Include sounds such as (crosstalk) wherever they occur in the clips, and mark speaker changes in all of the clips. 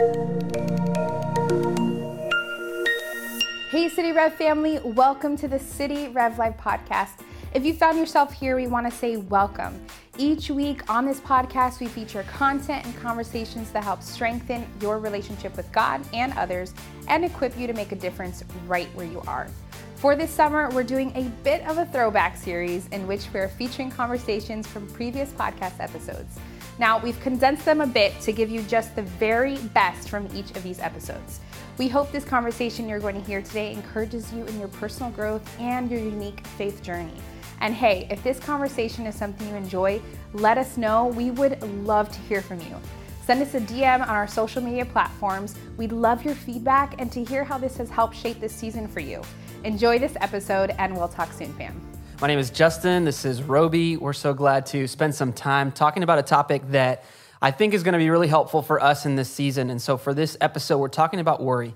Speaker 1: Hey, City Rev family, welcome to the City Rev Live podcast. If you found yourself here, we want to say welcome. Each week on this podcast, we feature content and conversations that help strengthen your relationship with God and others and equip you to make a difference right where you are. For this summer, we're doing a bit of a throwback series in which we're featuring conversations from previous podcast episodes. Now, we've condensed them a bit to give you just the very best from each of these episodes. We hope this conversation you're going to hear today encourages you in your personal growth and your unique faith journey. And hey, if this conversation is something you enjoy, let us know. We would love to hear from you. Send us a DM on our social media platforms. We'd love your feedback and to hear how this has helped shape this season for you. Enjoy this episode, and we'll talk soon, fam.
Speaker 2: My name is Justin. This is Roby. We're so glad to spend some time talking about a topic that I think is going to be really helpful for us in this season. And so, for this episode, we're talking about worry.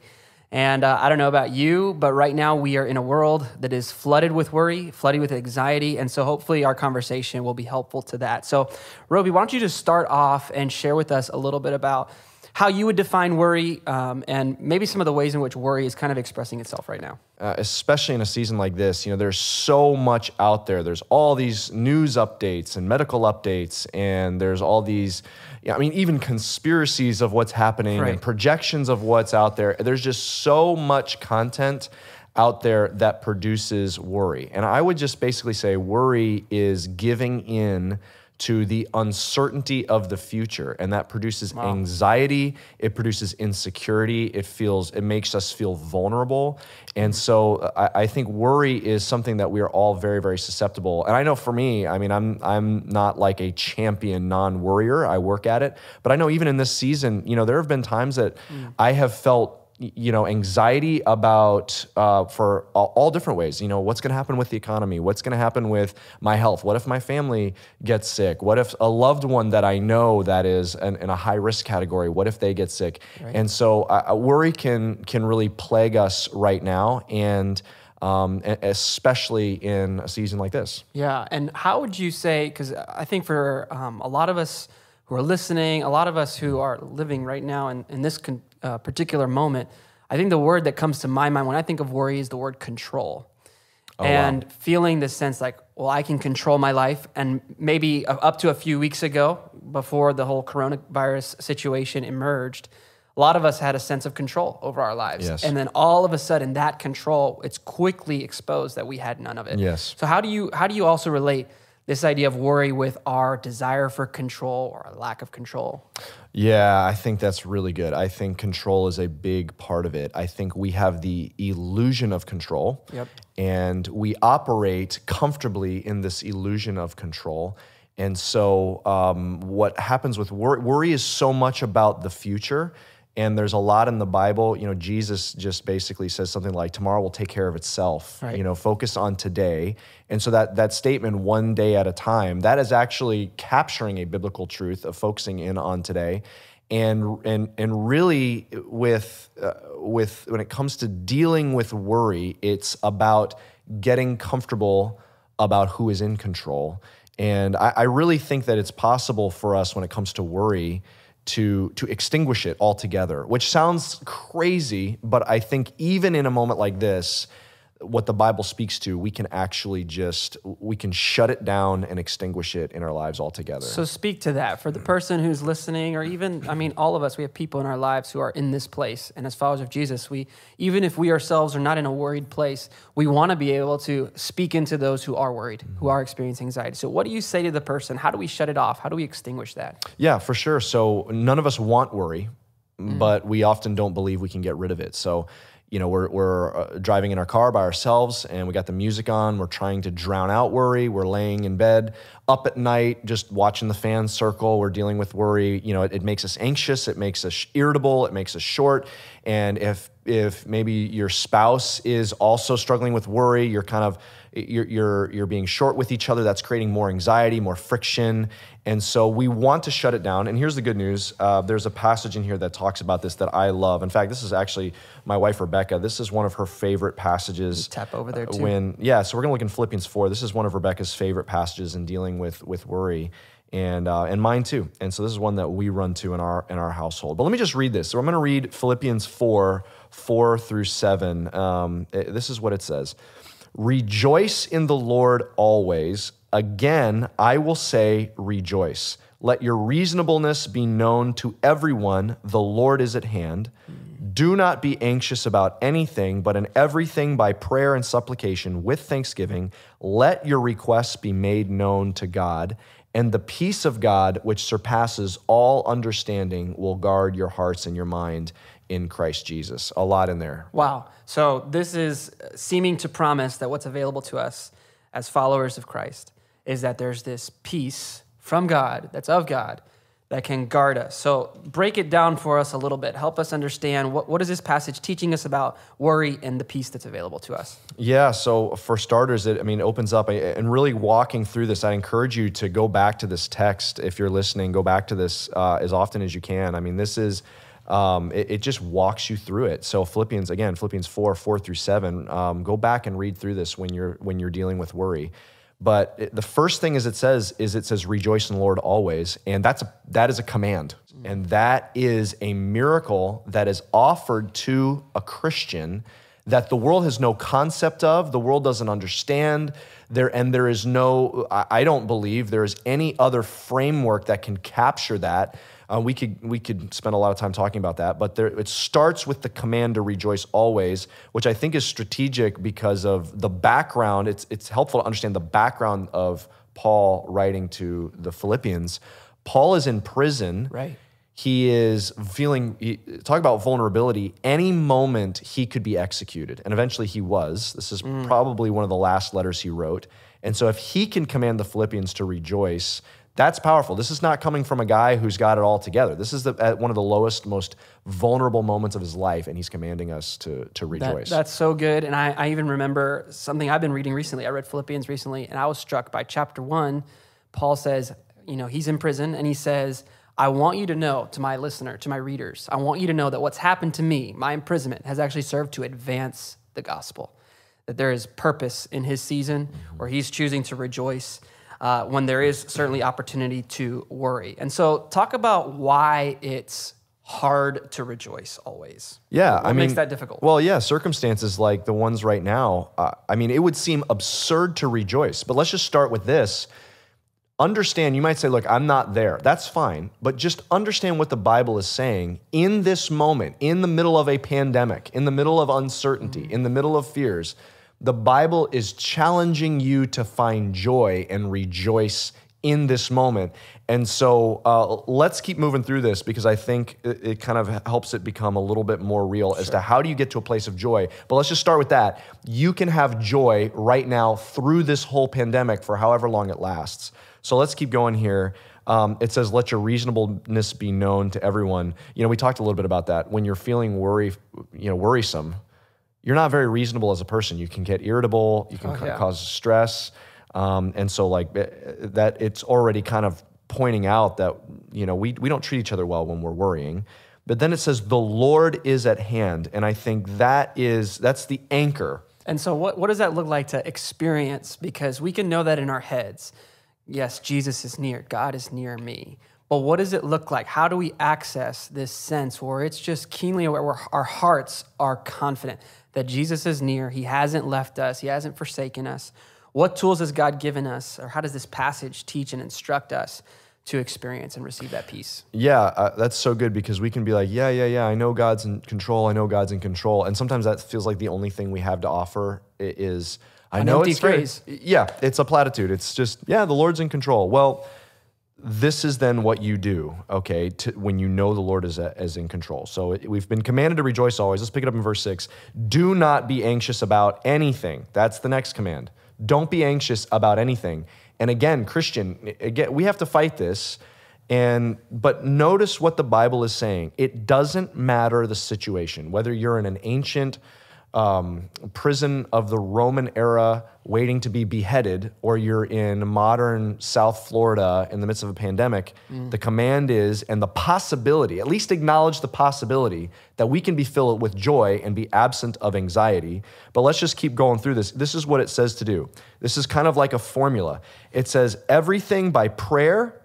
Speaker 2: And uh, I don't know about you, but right now we are in a world that is flooded with worry, flooded with anxiety. And so hopefully our conversation will be helpful to that. So, Roby, why don't you just start off and share with us a little bit about how you would define worry um, and maybe some of the ways in which worry is kind of expressing itself right now.
Speaker 3: Uh, especially in a season like this, you know, there's so much out there. There's all these news updates and medical updates, and there's all these, I mean, even conspiracies of what's happening right. and projections of what's out there. There's just so much content out there that produces worry. And I would just basically say worry is giving in to the uncertainty of the future and that produces wow. anxiety it produces insecurity it feels it makes us feel vulnerable and so uh, I, I, think worry is something that we are all very very susceptible and i know for me i mean i'm i'm not like a champion non-worrier i work at it but i know even in this season you know there have been times that mm. i have felt you know anxiety about uh, for all, all, different ways. You know what's going to happen with the economy? What's going to happen with my health? What if my family gets sick? What if a loved one that i know that is an, in a high risk category what if they get sick? Right. and so uh, worry can can really plague us right now and um, especially in a season like this.
Speaker 2: Yeah and how would you say because i think for um, a lot of us who are listening a lot of us who are living right now in, in this con- uh, particular moment, I think the word that comes to my mind when I think of worry is the word control. Oh, and wow. feeling this sense like, well, I can control my life. And maybe up to a few weeks ago, before the whole coronavirus situation emerged, a lot of us had a sense of control over our lives.
Speaker 3: Yes.
Speaker 2: And then all of a sudden that control, it's quickly exposed that we had none of it.
Speaker 3: Yes.
Speaker 2: So how do you how do you also relate this idea of worry with our desire for control or lack of control?
Speaker 3: Yeah, I think that's really good. I think control is a big part of it. I think we have the illusion of control.
Speaker 2: Yep.
Speaker 3: And we operate comfortably in this illusion of control. And so, um, what happens with worry, worry is so much about the future and there's a lot in the Bible. You know, Jesus just basically says something like, "Tomorrow will take care of itself."
Speaker 2: Right.
Speaker 3: You know, focus on today. And so that that statement, "One day at a time," that is actually capturing a biblical truth of focusing in on today. And and and really, with uh, with when it comes to dealing with worry, it's about getting comfortable about who is in control. And I, I really think that it's possible for us when it comes to worry to to extinguish it altogether, which sounds crazy, but I think even in a moment like this, what the Bible speaks to, we can actually just we can shut it down and extinguish it in our lives altogether.
Speaker 2: So speak to that for the person who's listening, or even I mean, all of us. We have people in our lives who are in this place, and as followers of Jesus, we even if we ourselves are not in a worried place, we want to be able to speak into those who are worried, who are experiencing anxiety. So what do you say to the person? How do we shut it off? How do we extinguish that?
Speaker 3: Yeah, for sure. So none of us want worry, mm-hmm. but we often don't believe we can get rid of it. So you know, we're, we're uh, driving in our car by ourselves and we got the music on. We're trying to drown out worry. We're laying in bed up at night, just watching the fans circle. We're dealing with worry. You know, it, it makes us anxious. It makes us irritable. It makes us short. And if, if maybe your spouse is also struggling with worry, you're kind of, you're, you're, you're being short with each other. That's creating more anxiety, more friction. And so we want to shut it down. And here's the good news uh, there's a passage in here that talks about this that I love. In fact, this is actually my wife, Rebecca. This is one of her favorite passages.
Speaker 2: Tap over there, too.
Speaker 3: When, yeah, so we're going to look in Philippians 4. This is one of Rebecca's favorite passages in dealing with, with worry. and uh, and mine too. And so this is one that we run to in our in our household. But let me just read this. So I'm going to read Philippians four four through seven. Um, it, this is what it says: Rejoice in the Lord always. Again, I will say, rejoice. Let your reasonableness be known to everyone. The Lord is at hand. Do not be anxious about anything, but in everything by prayer and supplication with thanksgiving, let your requests be made known to God. And the peace of God, which surpasses all understanding, will guard your hearts and your mind in Christ Jesus. A lot in there.
Speaker 2: Wow. So this is seeming to promise that what's available to us as followers of Christ is that there's this peace from God that's of God that can guard us. So break it down for us a little bit. Help us understand what, what is this passage teaching us about worry and the peace that's available to us?
Speaker 3: Yeah, so for starters, it I mean opens up and really walking through this, I encourage you to go back to this text if you're listening. Go back to this uh, as often as you can. I mean, this is um, it, it, just walks you through it. So Philippians again, Philippians four four through seven. Um, go back and read through this when you're when you're dealing with worry. But it, the first thing is it says is it says rejoice in the Lord always, and that's a, that is a command, and that is a miracle that is offered to a Christian that the world has no concept of, the world doesn't understand. There and there is no, I don't believe there is any other framework that can capture that uh, we could we could spend a lot of time talking about that, but there, it starts with the command to rejoice always, which I think is strategic because of the background. It's it's helpful to understand the background of Paul writing to the Philippians. Paul is in prison.
Speaker 2: Right.
Speaker 3: He is feeling. He, talk about vulnerability. Any moment he could be executed, and eventually he was. This is mm. probably one of the last letters he wrote. And so, if he can command the Philippians to rejoice, that's powerful. This is not coming from a guy who's got it all together. This is the, at one of the lowest, most vulnerable moments of his life, and he's commanding us to, to rejoice.
Speaker 2: That, that's so good. And I, I even remember something I've been reading recently. I read Philippians recently, and I was struck by chapter one. Paul says, you know, he's in prison, and he says, I want you to know, to my listener, to my readers, I want you to know that what's happened to me, my imprisonment, has actually served to advance the gospel. That there is purpose in his season where he's choosing to rejoice uh, when there is certainly opportunity to worry. And so, talk about why it's hard to rejoice always.
Speaker 3: Yeah,
Speaker 2: what
Speaker 3: I
Speaker 2: mean,
Speaker 3: makes
Speaker 2: that difficult.
Speaker 3: Well, yeah, circumstances like the ones right now. Uh, I mean, it would seem absurd to rejoice. But let's just start with this. Understand, you might say, look, I'm not there. That's fine. But just understand what the Bible is saying in this moment, in the middle of a pandemic, in the middle of uncertainty, mm-hmm. in the middle of fears the Bible is challenging you to find joy and rejoice in this moment. And so uh, let's keep moving through this because I think it, it, kind of helps it become a little bit more real sure. as to how do you get to a place of joy. But let's just start with that. You can have joy right now through this whole pandemic for however long it lasts. So let's keep going here. Um, it says, "Let your reasonableness be known to everyone." You know, we talked a little bit about that. When you're feeling worry, you know, worrisome, you're not very reasonable as a person. You can get irritable, you can oh, yeah. cause stress. Um, and so, like, eh, that it's already kind of pointing out that, you know, we, we don't treat each other well when we're worrying. But then it says, the Lord is at hand. And I think that is, that's the anchor.
Speaker 2: And so, what, what does that look like to experience? Because we can know that in our heads. Yes, Jesus is near, God is near me. But what does it look like? How do we access this sense where it's just keenly aware, where our hearts are confident? that Jesus is near. He hasn't left us, He hasn't forsaken us. What tools has God given us, or how does this passage teach and instruct us to experience and receive that peace?
Speaker 3: Yeah, uh, that's so good because we can be like, yeah, yeah, yeah, I know God's in control. I know God's in control. And sometimes that feels like the only thing we have to offer is, I
Speaker 2: An
Speaker 3: know
Speaker 2: it's phrase.
Speaker 3: Yeah, it's a platitude. It's just, yeah, the Lord's in control. Well, this is then what you do, okay, to, when you know the Lord is, uh, is in control. So we've been commanded to rejoice always. Let's pick it up in verse six. Do not be anxious about anything. That's the next command. Don't be anxious about anything. And again, Christian, again, we have to fight this. And but notice what the Bible is saying. It doesn't matter the situation, whether you're in an ancient um, prison of the Roman era waiting to be beheaded, or you're in modern South Florida in the midst of a pandemic, mm. the command is, and the possibility, at least acknowledge the possibility that we can be filled with joy and be absent of anxiety. But let's just keep going through this. This is what it says to do. This is kind of like a formula. It says, everything by prayer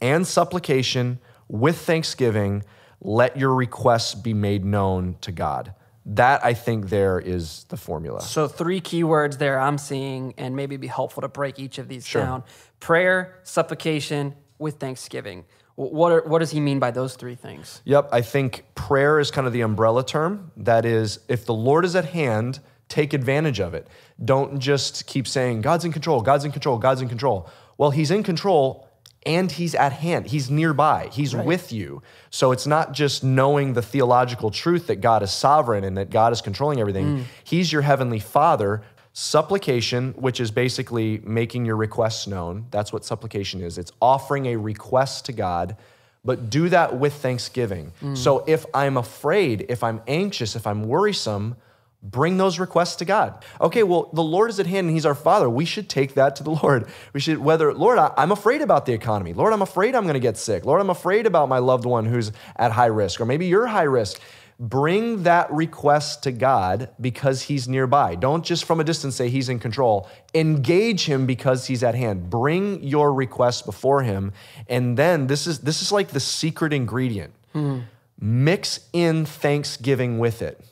Speaker 3: and supplication with thanksgiving, let your requests be made known to God. That I think there is the formula.
Speaker 2: So, three keywords there I'm seeing, and maybe be helpful to break each of these sure. down prayer, supplication, with thanksgiving. What, are, what does he mean by those three things?
Speaker 3: Yep, I think prayer is kind of the umbrella term. That is, if the Lord is at hand, take advantage of it. Don't just keep saying, God's in control, God's in control, God's in control. Well, He's in control and He's at hand, He's nearby, He's right. with you. So it's not just knowing the theological truth that God is sovereign and that God is controlling everything. Mm. He's your heavenly Father Supplication, which is basically making your requests known, that's what supplication is. It's offering a request to God, but do that with thanksgiving. Mm. So if I'm afraid, if I'm anxious, if I'm worrisome, bring those requests to God. Okay, well, the Lord is at hand and He's our Father. We should take that to the (laughs) Lord. We should, whether, Lord, I, am afraid about the economy. Lord, I'm afraid I'm going to get sick. Lord, I'm afraid about my loved one who's at high risk, or maybe you're high risk bring that request to God because he's nearby. Don't just from a distance say he's in control. Engage him because he's at hand. Bring your request before him. And then this is this is like the secret ingredient. Mm-hmm. Mix in thanksgiving with it.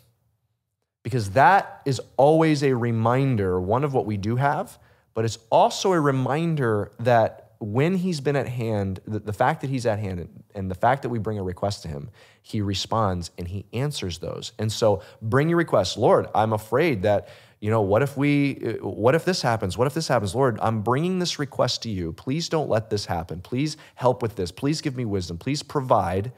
Speaker 3: Because that is always a reminder, one of what we do have, but it's also a reminder that when he's been at hand, the, the fact that he's at hand and, and, the fact that we bring a request to him, he responds and he answers those. And so bring your requests. Lord, I'm afraid that, you know, what if we, uh, what if this happens? What if this happens? Lord, I'm bringing this request to you. Please don't let this happen. Please help with this. Please give me wisdom. Please provide.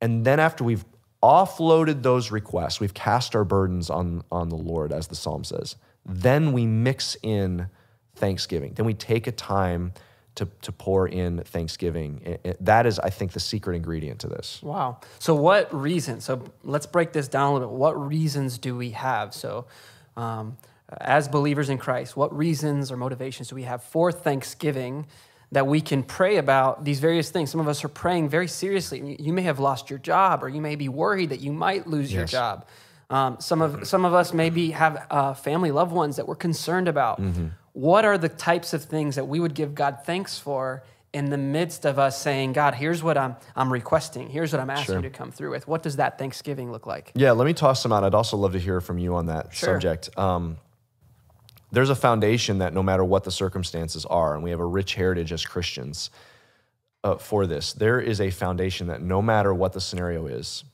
Speaker 3: And then after we've offloaded those requests, we've cast our burdens on, on the Lord, as the psalm says, then we mix in thanksgiving. Then we take a time to, to pour in Thanksgiving. It, it, that is, I think, the secret ingredient to this.
Speaker 2: Wow. So, what reasons? So, let's break this down a little bit. What reasons do we have? So, um, as believers in Christ, what reasons or motivations do we have for Thanksgiving that we can pray about these various things? Some of us are praying very seriously. You may have lost your job, or you may be worried that you might lose yes. your job. Um, some of some of us maybe have uh, family loved ones that we're concerned about. Mm-hmm what are the types of things that we would give God thanks for in the midst of us saying, God, here's what I'm, I'm requesting. Here's what I'm asking sure. you to come through with. What does that Thanksgiving look like?
Speaker 3: Yeah, let me toss some out. I'd also love to hear from you on that sure. subject. Um, there's a foundation that no matter what the circumstances are, and we have a rich heritage as Christians uh, for this, there is a foundation that no matter what the scenario is,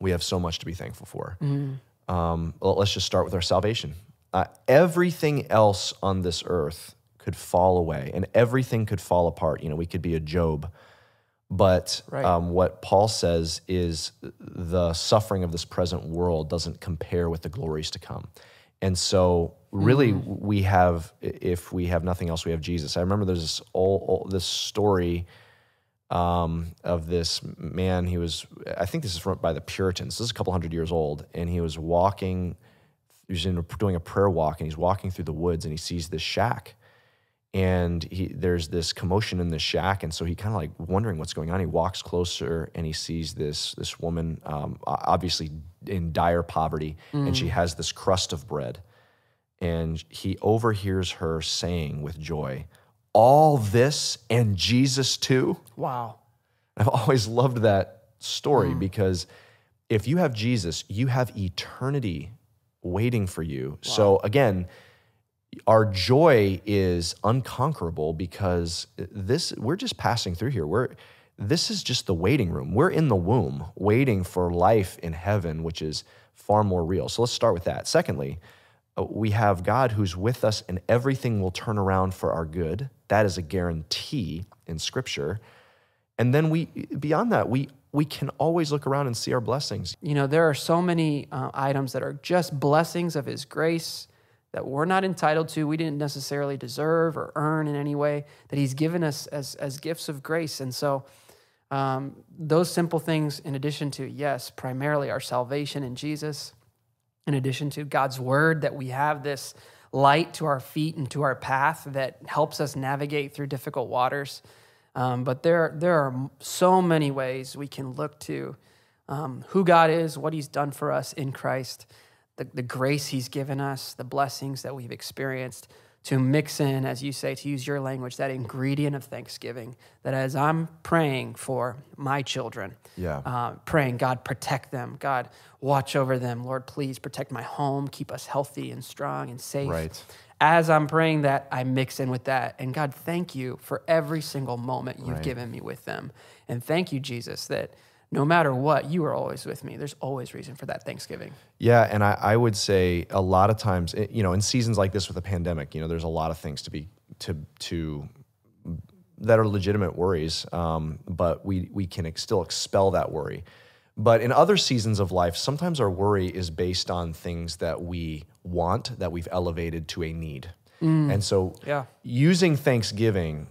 Speaker 3: we have so much to be thankful for. Mm-hmm. Um, let's just start with our salvation. Uh, everything else on this earth could fall away and everything could fall apart. You know, we could be a Job. But right. um, what Paul says is the suffering of this present world doesn't compare with the glories to come. And so, really, mm. we have, if we have nothing else, we have Jesus. I remember there's this old, old this story um, of this man. He was, I think this is from by the Puritans. This is a couple hundred years old, and he was walking he's in, doing a prayer walk and he's walking through the woods and he sees this shack and he, there's this commotion in the shack and so he kind of like wondering what's going on he walks closer and he sees this this woman um, obviously in dire poverty mm. and she mm. has this crust of bread and he overhears her saying with joy all this and jesus too
Speaker 2: wow
Speaker 3: i've always loved that story mm. because if you have jesus you have eternity waiting for you. Wow. So again, our joy is unconquerable because this we're just passing through here. We're this is just the waiting room. We're in the womb waiting for life in heaven, which is far more real. So let's start with that. Secondly, we have God who's with us and everything will turn around for our good. That is a guarantee in scripture. And then we beyond that, we we can always look around and see our blessings.
Speaker 2: You know, there are so many uh, items that are just blessings of His grace that we're not entitled to, we didn't necessarily deserve or earn in any way, that He's given us as, as gifts of grace. And so, um, those simple things, in addition to, yes, primarily our salvation in Jesus, in addition to God's word, that we have this light to our feet and to our path that helps us navigate through difficult waters. Um, but there, there are so many ways we can look to um, who God is, what He's done for us in Christ, the, the grace He's given us, the blessings that we've experienced to mix in, as you say, to use your language, that ingredient of thanksgiving. That as I'm praying for my children,
Speaker 3: yeah.
Speaker 2: uh, praying, God, protect them. God, watch over them. Lord, please protect my home, keep us healthy and strong and safe.
Speaker 3: Right.
Speaker 2: As I'm praying that, I mix in with that. And God, thank you for every single moment you've
Speaker 3: Right.
Speaker 2: given me with them. And thank you, Jesus, that no matter what, you are always with me. There's always reason for that Thanksgiving.
Speaker 3: Yeah, and I, I would say a lot of times, eh, you know, in seasons like this with a pandemic, you know, there's a lot of things to be to to that are legitimate worries, um, but we we can ex- still expel that worry. But in other seasons of life, sometimes our worry is based on things that we want that we've elevated to a need, and so
Speaker 2: Yeah.
Speaker 3: using Thanksgiving,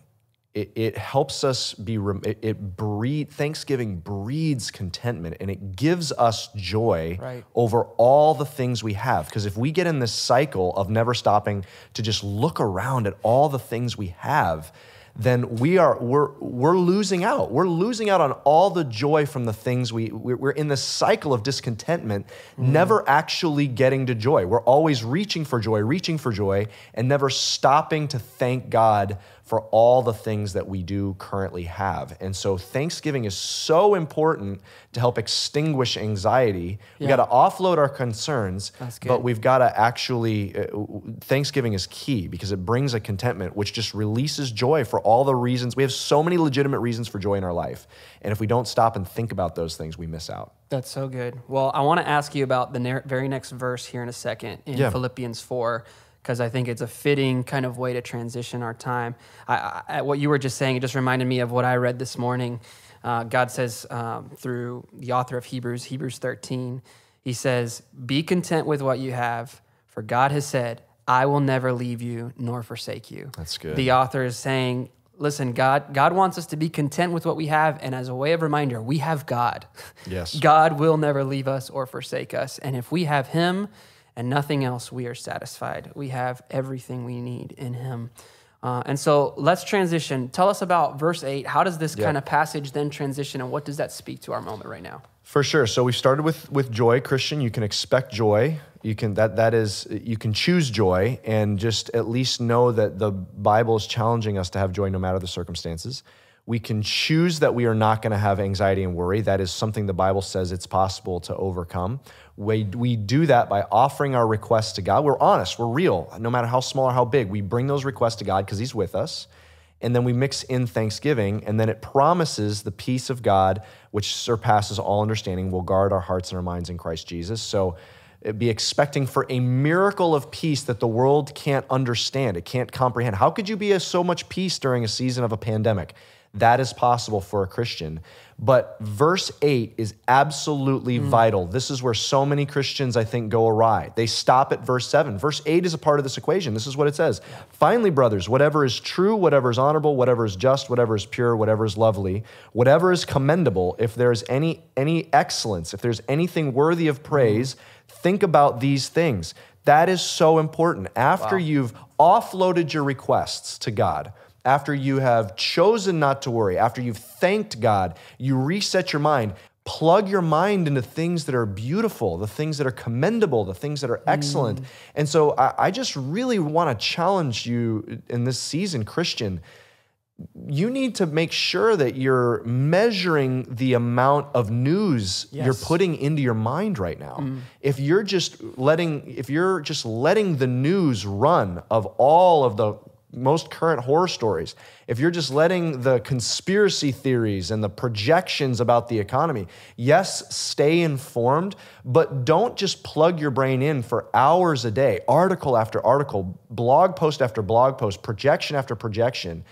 Speaker 3: it, it helps us be, it, it breed, Thanksgiving breeds contentment and it gives us joy
Speaker 2: Right.
Speaker 3: over all the things we have. Because if we get in this cycle of never stopping to just look around at all the things we have, then we are we're we're losing out. We're losing out on all the joy from the things we we're we're in this cycle of discontentment, mm-hmm. never actually getting to joy. We're always reaching for joy, reaching for joy, and never stopping to thank God for all the things that we do currently have. And so Thanksgiving is so important to help extinguish anxiety. We
Speaker 2: Yeah.
Speaker 3: got to offload our concerns, but we've got to actually uh, Thanksgiving is key because it brings a contentment which just releases joy for all the reasons. We have so many legitimate reasons for joy in our life. And if we don't stop and think about those things, we miss out.
Speaker 2: That's so good. Well, I want to ask you about the ner- very next verse here in a second in
Speaker 3: Yeah.
Speaker 2: Philippians 4, because I think it's a fitting kind of way to transition our time. I, I, what you were just saying, it just reminded me of what I read this morning. Uh, God says um, through the author of Hebrews, Hebrews 13, He says, Be content with what you have, for God has said, I will never leave you nor forsake you.
Speaker 3: That's good.
Speaker 2: The author is saying, Listen, God, God wants us to be content with what we have. And as a way of reminder, we have God.
Speaker 3: Yes.
Speaker 2: God will never leave us or forsake us. And if we have Him and nothing else, we are satisfied. We have everything we need in Him. Uh, and so let's transition. Tell us about verse 8. How does this
Speaker 3: Yeah.
Speaker 2: kind of passage then transition, and what does that speak to our moment right now?
Speaker 3: For sure. So we started with with joy, Christian. You can expect joy. You can that that is you can choose joy and just at least know that the Bible is challenging us to have joy no matter the circumstances. We can choose that we are not going to have anxiety and worry. That is something the Bible says it's possible to overcome. We, we do that by offering our requests to God. We're honest, we're real, no matter how small or how big. We bring those requests to God because He's with us and then we mix in thanksgiving and then it promises the peace of god which surpasses all understanding will guard our hearts and our minds in christ jesus so uh, be expecting for a miracle of peace that the world can't understand it can't comprehend how could you be a, so much peace during a season of a pandemic that is possible for a christian. But verse 8 is absolutely mm. vital. This is where so many christians i think go awry. They stop at verse 7 verse 8 is a part of this equation. This is what it says. Finally brothers whatever is true whatever is honorable whatever is just whatever is pure whatever is lovely whatever is commendable if there is any any excellence if there's anything worthy of praise mm. think about these things. That is so important. After you've offloaded your requests to god after you have chosen not to worry, after you've thanked God, you reset your mind. Plug your mind into things that are beautiful, the things that are commendable, the things that are excellent. Mm. And so I, I just really want to challenge you in this season, Christian. You need to make sure that you're measuring the amount of news you're putting into your mind right now. Mm. If you're just letting if you're just letting the news run of all of the most current horror stories, if you're just letting the conspiracy theories and the projections about the economy, yes, stay informed, but don't just plug your brain in for hours a day, article after article, blog post after blog post, projection after projection.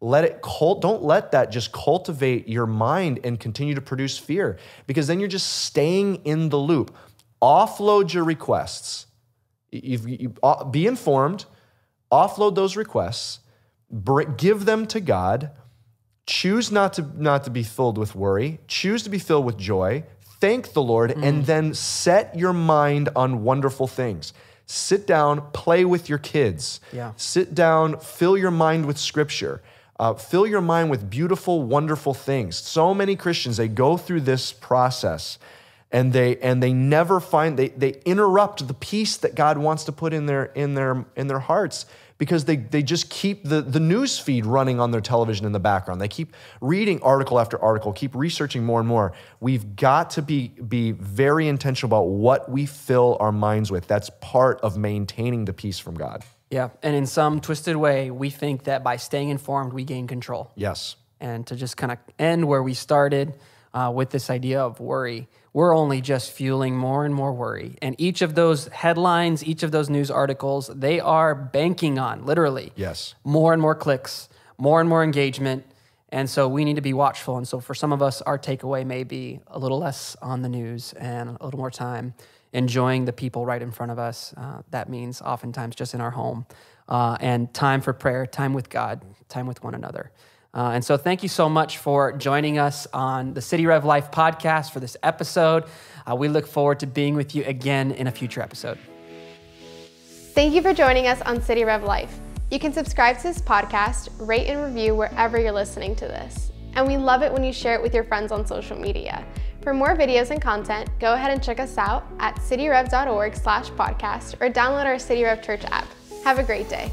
Speaker 3: Let it cult, don't let that just cultivate your mind and continue to produce fear because then you're just staying in the loop. Offload your requests. You've, you, uh, be informed, offload those requests, give them to God, choose not to, not to be filled with worry, choose to be filled with joy, thank the Lord, and then set your mind on wonderful things. Sit down, play with your kids.
Speaker 2: Yeah.
Speaker 3: Sit down, fill your mind with scripture. Uh, fill your mind with beautiful, wonderful things. So many Christians, they go through this process and they and they never find they they interrupt the peace that God wants to put in their in their in their hearts because they, they just keep the, the news feed running on their television in the background. They keep reading article after article, keep researching more and more. We've got to be, be very intentional about what we fill our minds with. That's part of maintaining the peace from God.
Speaker 2: Yeah. And in some twisted way, we think that by staying informed, we gain control.
Speaker 3: Yes.
Speaker 2: And to just kind of end where we started uh, with this idea of worry we're only just fueling more and more worry. And each of those headlines, each of those news articles, they are banking on literally
Speaker 3: yes.
Speaker 2: more and more clicks, more and more engagement. And so we need to be watchful. And so for some of us, our takeaway may be a little less on the news and a little more time enjoying the people right in front of us. Uh, that means oftentimes just in our home. Uh, and time for prayer, time with God, time with one another. Uh, and so, thank you so much for joining us on the City Rev Life podcast for this episode. Uh, we look forward to being with you again in a future episode.
Speaker 4: Thank you for joining us on City Rev Life. You can subscribe to this podcast, rate and review wherever you're listening to this. And we love it when you share it with your friends on social media. For more videos and content, go ahead and check us out at cityrev.org slash podcast or download our City Rev Church app. Have a great day.